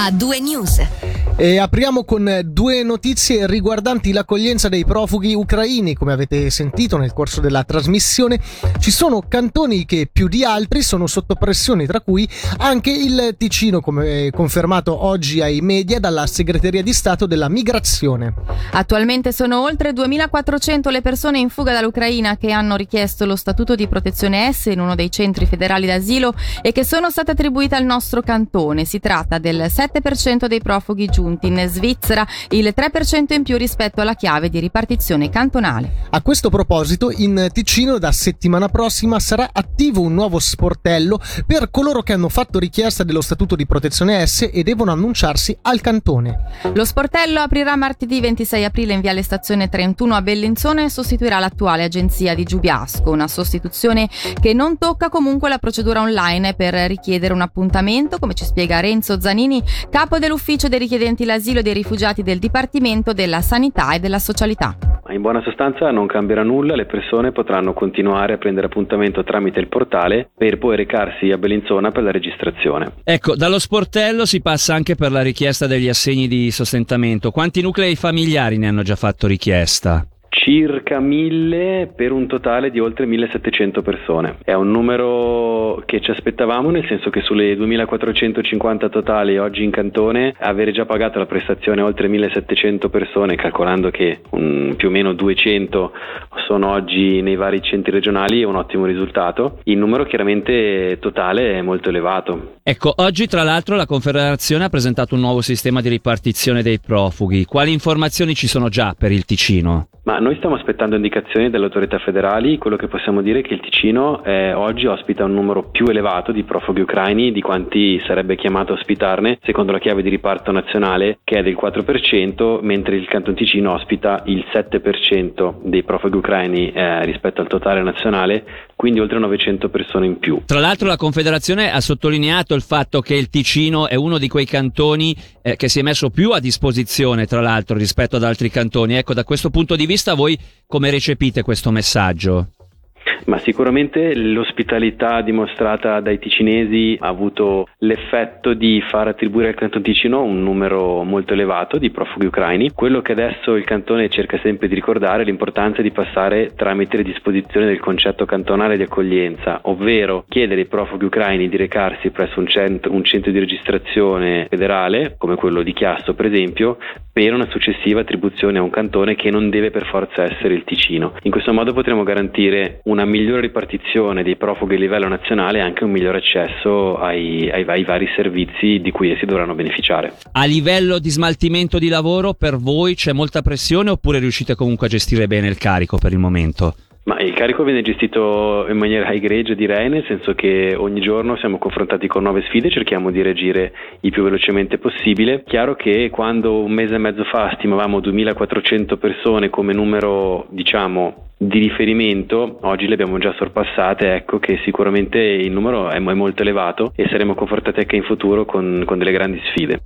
a due news. E apriamo con due notizie riguardanti l'accoglienza dei profughi ucraini. Come avete sentito nel corso della trasmissione, ci sono cantoni che più di altri sono sotto pressione, tra cui anche il Ticino, come confermato oggi ai media dalla Segreteria di Stato della Migrazione. Attualmente sono oltre 2400 le persone in fuga dall'Ucraina che hanno richiesto lo statuto di protezione S in uno dei centri federali d'asilo e che sono state attribuite al nostro cantone. Si tratta del 7% dei profughi giunti in Svizzera, il 3% in più rispetto alla chiave di ripartizione cantonale. A questo proposito, in Ticino da settimana prossima sarà attivo un nuovo sportello per coloro che hanno fatto richiesta dello statuto di protezione S e devono annunciarsi al cantone. Lo sportello aprirà martedì 26 aprile in Viale Stazione 31 a Bellinzone e sostituirà l'attuale agenzia di Giubiasco, una sostituzione che non tocca comunque la procedura online per richiedere un appuntamento, come ci spiega Renzo Zanini, capo dell'ufficio dei richiedenti l'asilo dei rifugiati del Dipartimento della Sanità e della Socialità. In buona sostanza non cambierà nulla, le persone potranno continuare a prendere appuntamento tramite il portale per poi recarsi a Bellinzona per la registrazione. Ecco, dallo sportello si passa anche per la richiesta degli assegni di sostentamento. Quanti nuclei familiari ne hanno già fatto richiesta? Circa 1000 per un totale di oltre 1700 persone. È un numero che ci aspettavamo nel senso che sulle 2450 totali oggi in cantone avere già pagato la prestazione oltre 1700 persone, calcolando che um, più o meno 200 sono oggi nei vari centri regionali, è un ottimo risultato. Il numero chiaramente totale è molto elevato. Ecco, oggi tra l'altro la Confederazione ha presentato un nuovo sistema di ripartizione dei profughi. Quali informazioni ci sono già per il Ticino? Ma noi stiamo aspettando indicazioni dalle autorità federali, quello che possiamo dire è che il Ticino eh, oggi ospita un numero più elevato di profughi ucraini di quanti sarebbe chiamato a ospitarne, secondo la chiave di riparto nazionale che è del 4%, mentre il Canton Ticino ospita il 7% dei profughi ucraini eh, rispetto al totale nazionale, quindi oltre 900 persone in più. Tra l'altro la Confederazione ha sottolineato il fatto che il Ticino è uno di quei cantoni eh, che si è messo più a disposizione, tra l'altro, rispetto ad altri cantoni. Ecco, da questo punto di vista voi come recepite questo messaggio? Ma sicuramente l'ospitalità dimostrata dai ticinesi ha avuto l'effetto di far attribuire al Canton Ticino un numero molto elevato di profughi ucraini. Quello che adesso il cantone cerca sempre di ricordare è l'importanza di passare tramite le disposizioni del concetto cantonale di accoglienza, ovvero chiedere ai profughi ucraini di recarsi presso un centro, un centro di registrazione federale, come quello di Chiasso per esempio, per una successiva attribuzione a un cantone che non deve per forza essere il Ticino. In questo modo potremo garantire una migliore ripartizione dei profughi a livello nazionale e anche un migliore accesso ai, ai, ai vari servizi di cui essi dovranno beneficiare. A livello di smaltimento di lavoro per voi c'è molta pressione oppure riuscite comunque a gestire bene il carico per il momento? Ma il carico viene gestito in maniera egregia direi, nel senso che ogni giorno siamo confrontati con nuove sfide, cerchiamo di reagire il più velocemente possibile. Chiaro che quando un mese e mezzo fa stimavamo 2400 persone come numero, diciamo, di riferimento, oggi le abbiamo già sorpassate, ecco che sicuramente il numero è molto elevato e saremo confrontati anche in futuro con, con delle grandi sfide.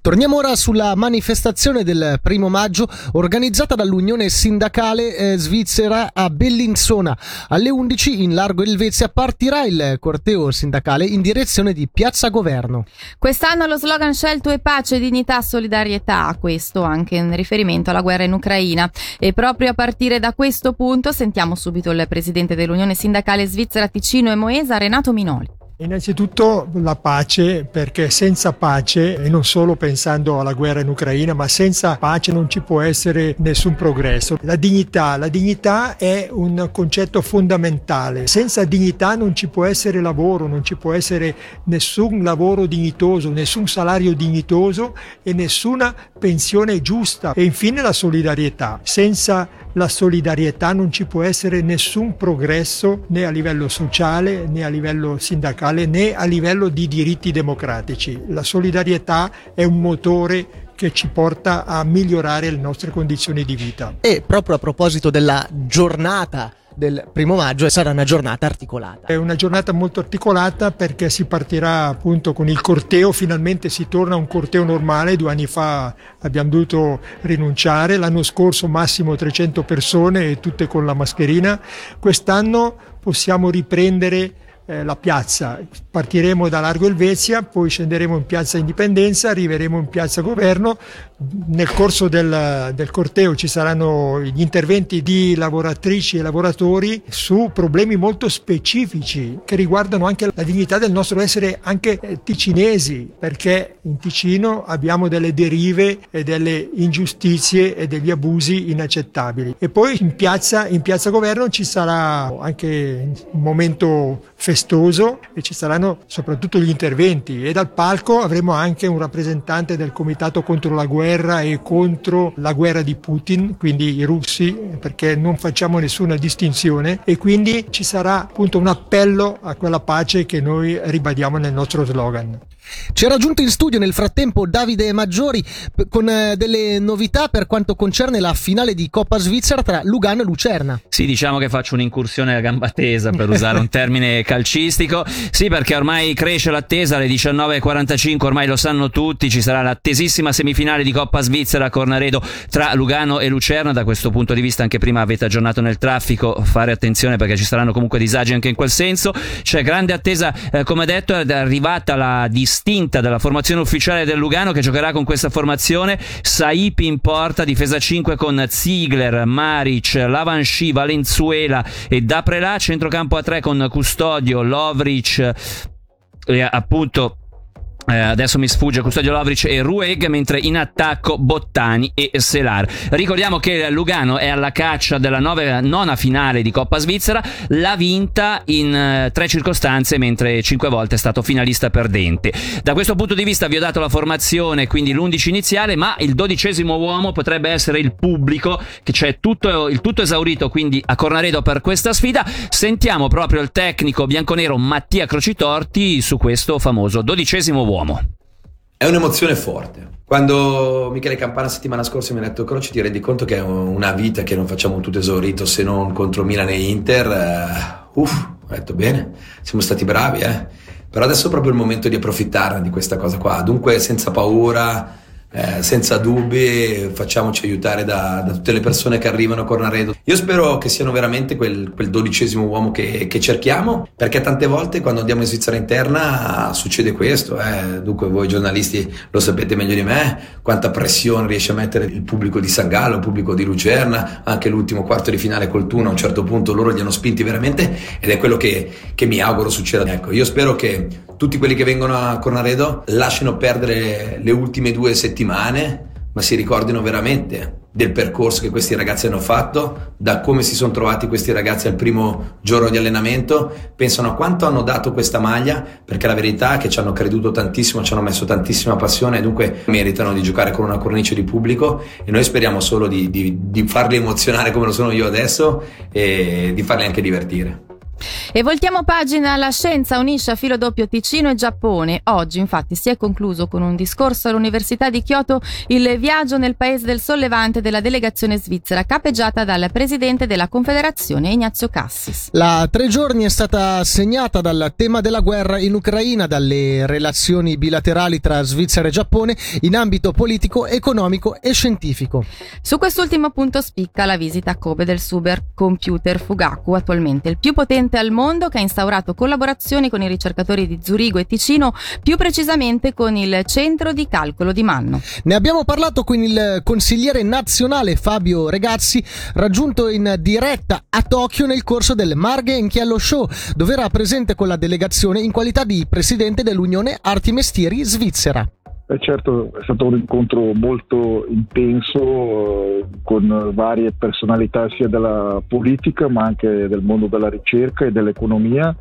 Torniamo ora sulla manifestazione del primo maggio organizzata dall'Unione Sindacale eh, Svizzera a Bellinzona. Alle 11 in largo Elvezia partirà il corteo sindacale in direzione di Piazza Governo. Quest'anno lo slogan scelto è pace, dignità, solidarietà, questo anche in riferimento alla guerra in Ucraina. E proprio a partire da questo punto sentiamo subito il presidente dell'Unione Sindacale Svizzera Ticino e Moesa, Renato Minoli. Innanzitutto la pace, perché senza pace, e non solo pensando alla guerra in Ucraina, ma senza pace non ci può essere nessun progresso. La dignità, la dignità è un concetto fondamentale. Senza dignità non ci può essere lavoro, non ci può essere nessun lavoro dignitoso, nessun salario dignitoso e nessuna pensione giusta. E infine la solidarietà. Senza la solidarietà non ci può essere nessun progresso né a livello sociale né a livello sindacale né a livello di diritti democratici. La solidarietà è un motore che ci porta a migliorare le nostre condizioni di vita. E proprio a proposito della giornata del primo maggio sarà una giornata articolata. È una giornata molto articolata perché si partirà appunto con il corteo, finalmente si torna a un corteo normale, due anni fa abbiamo dovuto rinunciare, l'anno scorso massimo 300 persone e tutte con la mascherina, quest'anno possiamo riprendere eh, la piazza. Partiremo da Largo Elvezia, poi scenderemo in piazza Indipendenza, arriveremo in piazza Governo. Nel corso del, del corteo ci saranno gli interventi di lavoratrici e lavoratori su problemi molto specifici che riguardano anche la dignità del nostro essere anche eh, ticinesi, perché in Ticino abbiamo delle derive e delle ingiustizie e degli abusi inaccettabili. E poi in piazza, in piazza Governo ci sarà anche un momento festoso e ci saranno soprattutto gli interventi e dal palco avremo anche un rappresentante del Comitato contro la guerra e contro la guerra di Putin, quindi i russi, perché non facciamo nessuna distinzione e quindi ci sarà appunto un appello a quella pace che noi ribadiamo nel nostro slogan. Ci è raggiunto in studio nel frattempo Davide Maggiori con eh, delle novità per quanto concerne la finale di Coppa Svizzera tra Lugano e Lucerna. Sì, diciamo che faccio un'incursione a gamba tesa per usare un termine calcistico. Sì, perché ormai cresce l'attesa alle 19.45, ormai lo sanno tutti, ci sarà l'attesissima semifinale di Coppa Svizzera a Cornaredo tra Lugano e Lucerna. Da questo punto di vista anche prima avete aggiornato nel traffico, fare attenzione perché ci saranno comunque disagi anche in quel senso. C'è grande attesa, eh, come detto, è arrivata la distanza distinta dalla formazione ufficiale del Lugano che giocherà con questa formazione. Saipi in porta, difesa 5 con Ziegler, Maric, Lavanchi, Valenzuela e Daprelà, centrocampo a 3 con Custodio, Lovric e appunto eh, adesso mi sfugge Custodio Lovric e Rueg, mentre in attacco Bottani e Selar. Ricordiamo che Lugano è alla caccia della nove, nona finale di Coppa Svizzera, l'ha vinta in eh, tre circostanze, mentre cinque volte è stato finalista perdente. Da questo punto di vista vi ho dato la formazione, quindi l'11 iniziale, ma il dodicesimo uomo potrebbe essere il pubblico, che c'è tutto, il tutto esaurito quindi a Cornaredo per questa sfida. Sentiamo proprio il tecnico bianconero Mattia Crocitorti su questo famoso dodicesimo uomo uomo. È un'emozione forte. Quando Michele Campana settimana scorsa mi ha detto Croce ti rendi conto che è una vita che non facciamo tutto esaurito se non contro Milan e Inter, uh, uff, ho detto bene, siamo stati bravi, eh. Però adesso è proprio il momento di approfittarne di questa cosa qua. Dunque senza paura, eh, senza dubbi facciamoci aiutare da, da, tutte le persone che arrivano a Cornaredo. Io spero che siano veramente quel, quel dodicesimo uomo che, che, cerchiamo, perché tante volte quando andiamo in Svizzera interna succede questo. Eh. Dunque voi giornalisti lo sapete meglio di me, quanta pressione riesce a mettere il pubblico di San Gallo, il pubblico di Lucerna, anche l'ultimo quarto di finale col Tuna, a un certo punto loro li hanno spinti veramente ed è quello che, che mi auguro succeda. Ecco, io spero che tutti quelli che vengono a Cornaredo lasciano perdere le ultime due settimane, ma si ricordino veramente del percorso che questi ragazzi hanno fatto, da come si sono trovati questi ragazzi al primo giorno di allenamento, pensano a quanto hanno dato questa maglia, perché la verità è che ci hanno creduto tantissimo, ci hanno messo tantissima passione e dunque meritano di giocare con una cornice di pubblico e noi speriamo solo di, di, di farli emozionare come lo sono io adesso e di farli anche divertire. E voltiamo pagina, la scienza unisce a filo doppio Ticino e Giappone. Oggi infatti si è concluso con un discorso all'Università di Kyoto il viaggio nel paese del sollevante della delegazione svizzera capeggiata dal presidente della Confederazione Ignazio Cassis. La tre giorni è stata segnata dal tema della guerra in Ucraina, dalle relazioni bilaterali tra Svizzera e Giappone in ambito politico, economico e scientifico. Su quest'ultimo punto spicca la visita a Kobe del supercomputer Fugaku, attualmente il più potente presente al mondo che ha instaurato collaborazioni con i ricercatori di Zurigo e Ticino, più precisamente con il centro di calcolo di Manno. Ne abbiamo parlato con il consigliere nazionale Fabio Regazzi, raggiunto in diretta a Tokyo nel corso del Marghe Enchiello Show, dove era presente con la delegazione in qualità di presidente dell'Unione Arti Mestieri Svizzera. Eh certo, è stato un incontro molto intenso eh, con varie personalità sia della politica ma anche del mondo della ricerca e dell'economia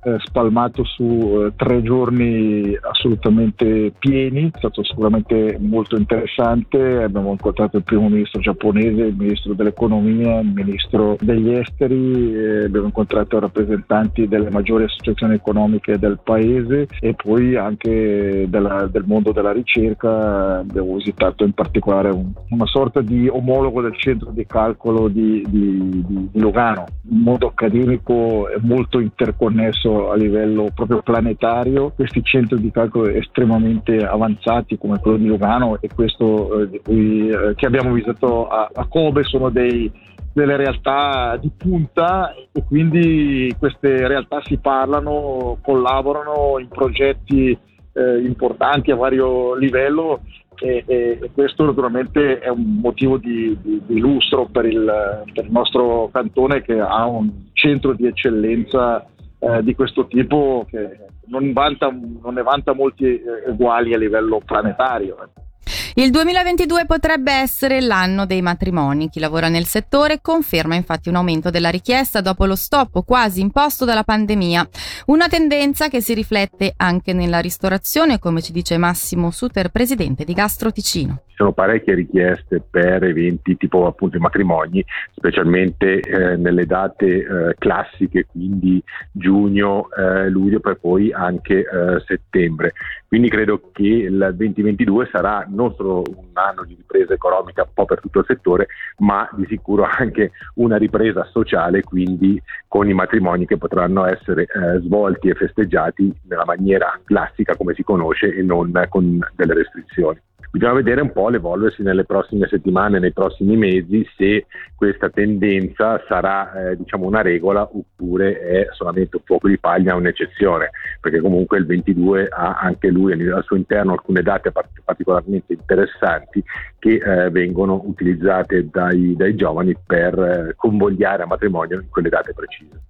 eh, spalmato su eh, tre giorni assolutamente pieni, è stato sicuramente molto interessante, abbiamo incontrato il primo ministro giapponese, il ministro dell'economia, il ministro degli esteri, eh, abbiamo incontrato rappresentanti delle maggiori associazioni economiche del paese e poi anche della, del mondo della ricerca, abbiamo visitato in particolare un, una sorta di omologo del centro di calcolo di, di, di, Lugano, un mondo accademico molto interconnesso successo a livello proprio planetario, questi centri di calcolo estremamente avanzati come quello di Lugano e questo eh, cui, eh, che abbiamo visitato a, a Kobe sono dei, delle realtà di punta e quindi queste realtà si parlano, collaborano in progetti eh, importanti a vario livello e, e, questo naturalmente è un motivo di, di, di lustro per il, per il, nostro cantone che ha un centro di eccellenza eh, di questo tipo che non, vanta, non ne vanta molti eh, uguali a livello planetario. Il 2022 potrebbe essere l'anno dei matrimoni. Chi lavora nel settore conferma infatti un aumento della richiesta dopo lo stop quasi imposto dalla pandemia. Una tendenza che si riflette anche nella ristorazione, come ci dice Massimo Suter, presidente di Gastro Ticino sono parecchie richieste per eventi tipo appunto i matrimoni, specialmente eh, nelle date eh, classiche, quindi giugno, eh, luglio, per poi anche eh, settembre. Quindi credo che il 2022 sarà non solo un anno di ripresa economica un po' per tutto il settore, ma di sicuro anche una ripresa sociale, quindi con i matrimoni che potranno essere eh, svolti e festeggiati nella maniera classica come si conosce e non con delle restrizioni. Bisogna vedere un po' l'evolversi nelle prossime settimane, nei prossimi mesi, se questa tendenza sarà eh, diciamo una regola oppure è solamente un fuoco di paglia, un'eccezione, perché comunque il 22 ha anche lui al suo interno alcune date particolarmente interessanti che eh, vengono utilizzate dai, dai giovani per eh, convogliare a matrimonio in quelle date precise.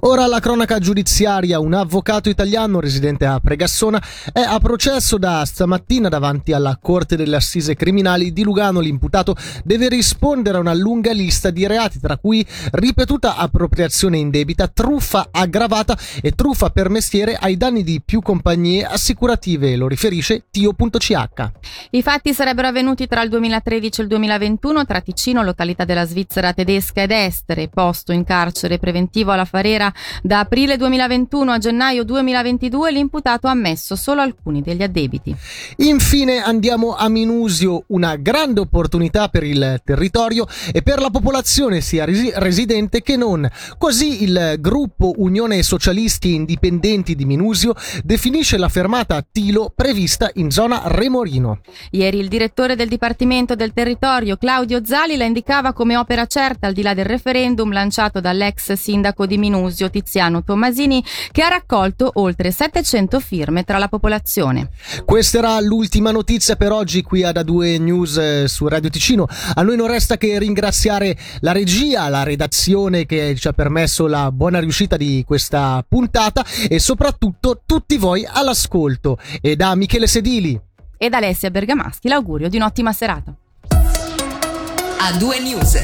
Ora la cronaca giudiziaria, un avvocato italiano residente a Pregassona è a processo da stamattina davanti alla Corte delle Assise Criminali di Lugano. L'imputato deve rispondere a una lunga lista di reati, tra cui ripetuta appropriazione indebita, truffa aggravata e truffa per mestiere ai danni di più compagnie assicurative, lo riferisce Tio.ch. I fatti sarebbero avvenuti tra il 2013 e il 2021 tra Ticino, località della Svizzera tedesca ed estere, posto in carcere preventivo alla Farera da aprile 2021 a gennaio 2022 l'imputato ha ammesso solo alcuni degli addebiti. Infine andiamo a Minusio, una grande opportunità per il territorio e per la popolazione sia residente che non. Così il gruppo Unione Socialisti Indipendenti di Minusio definisce la fermata Tilo prevista in zona Remorino. Ieri il direttore del Dipartimento del Territorio Claudio Zali la indicava come opera certa al di là del referendum lanciato dall'ex sindaco di Minusio Tiziano Tommasini che ha raccolto oltre 700 firme tra la popolazione. Questa era l'ultima notizia per oggi qui ad A2 News eh, su Radio Ticino. A noi non resta che ringraziare la regia, la redazione che ci ha permesso la buona riuscita di questa puntata e soprattutto tutti voi all'ascolto. E da Michele Sedili e da Alessia Bergamaschi l'augurio di un'ottima serata. A2 News.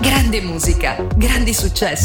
Grande musica, grandi successi.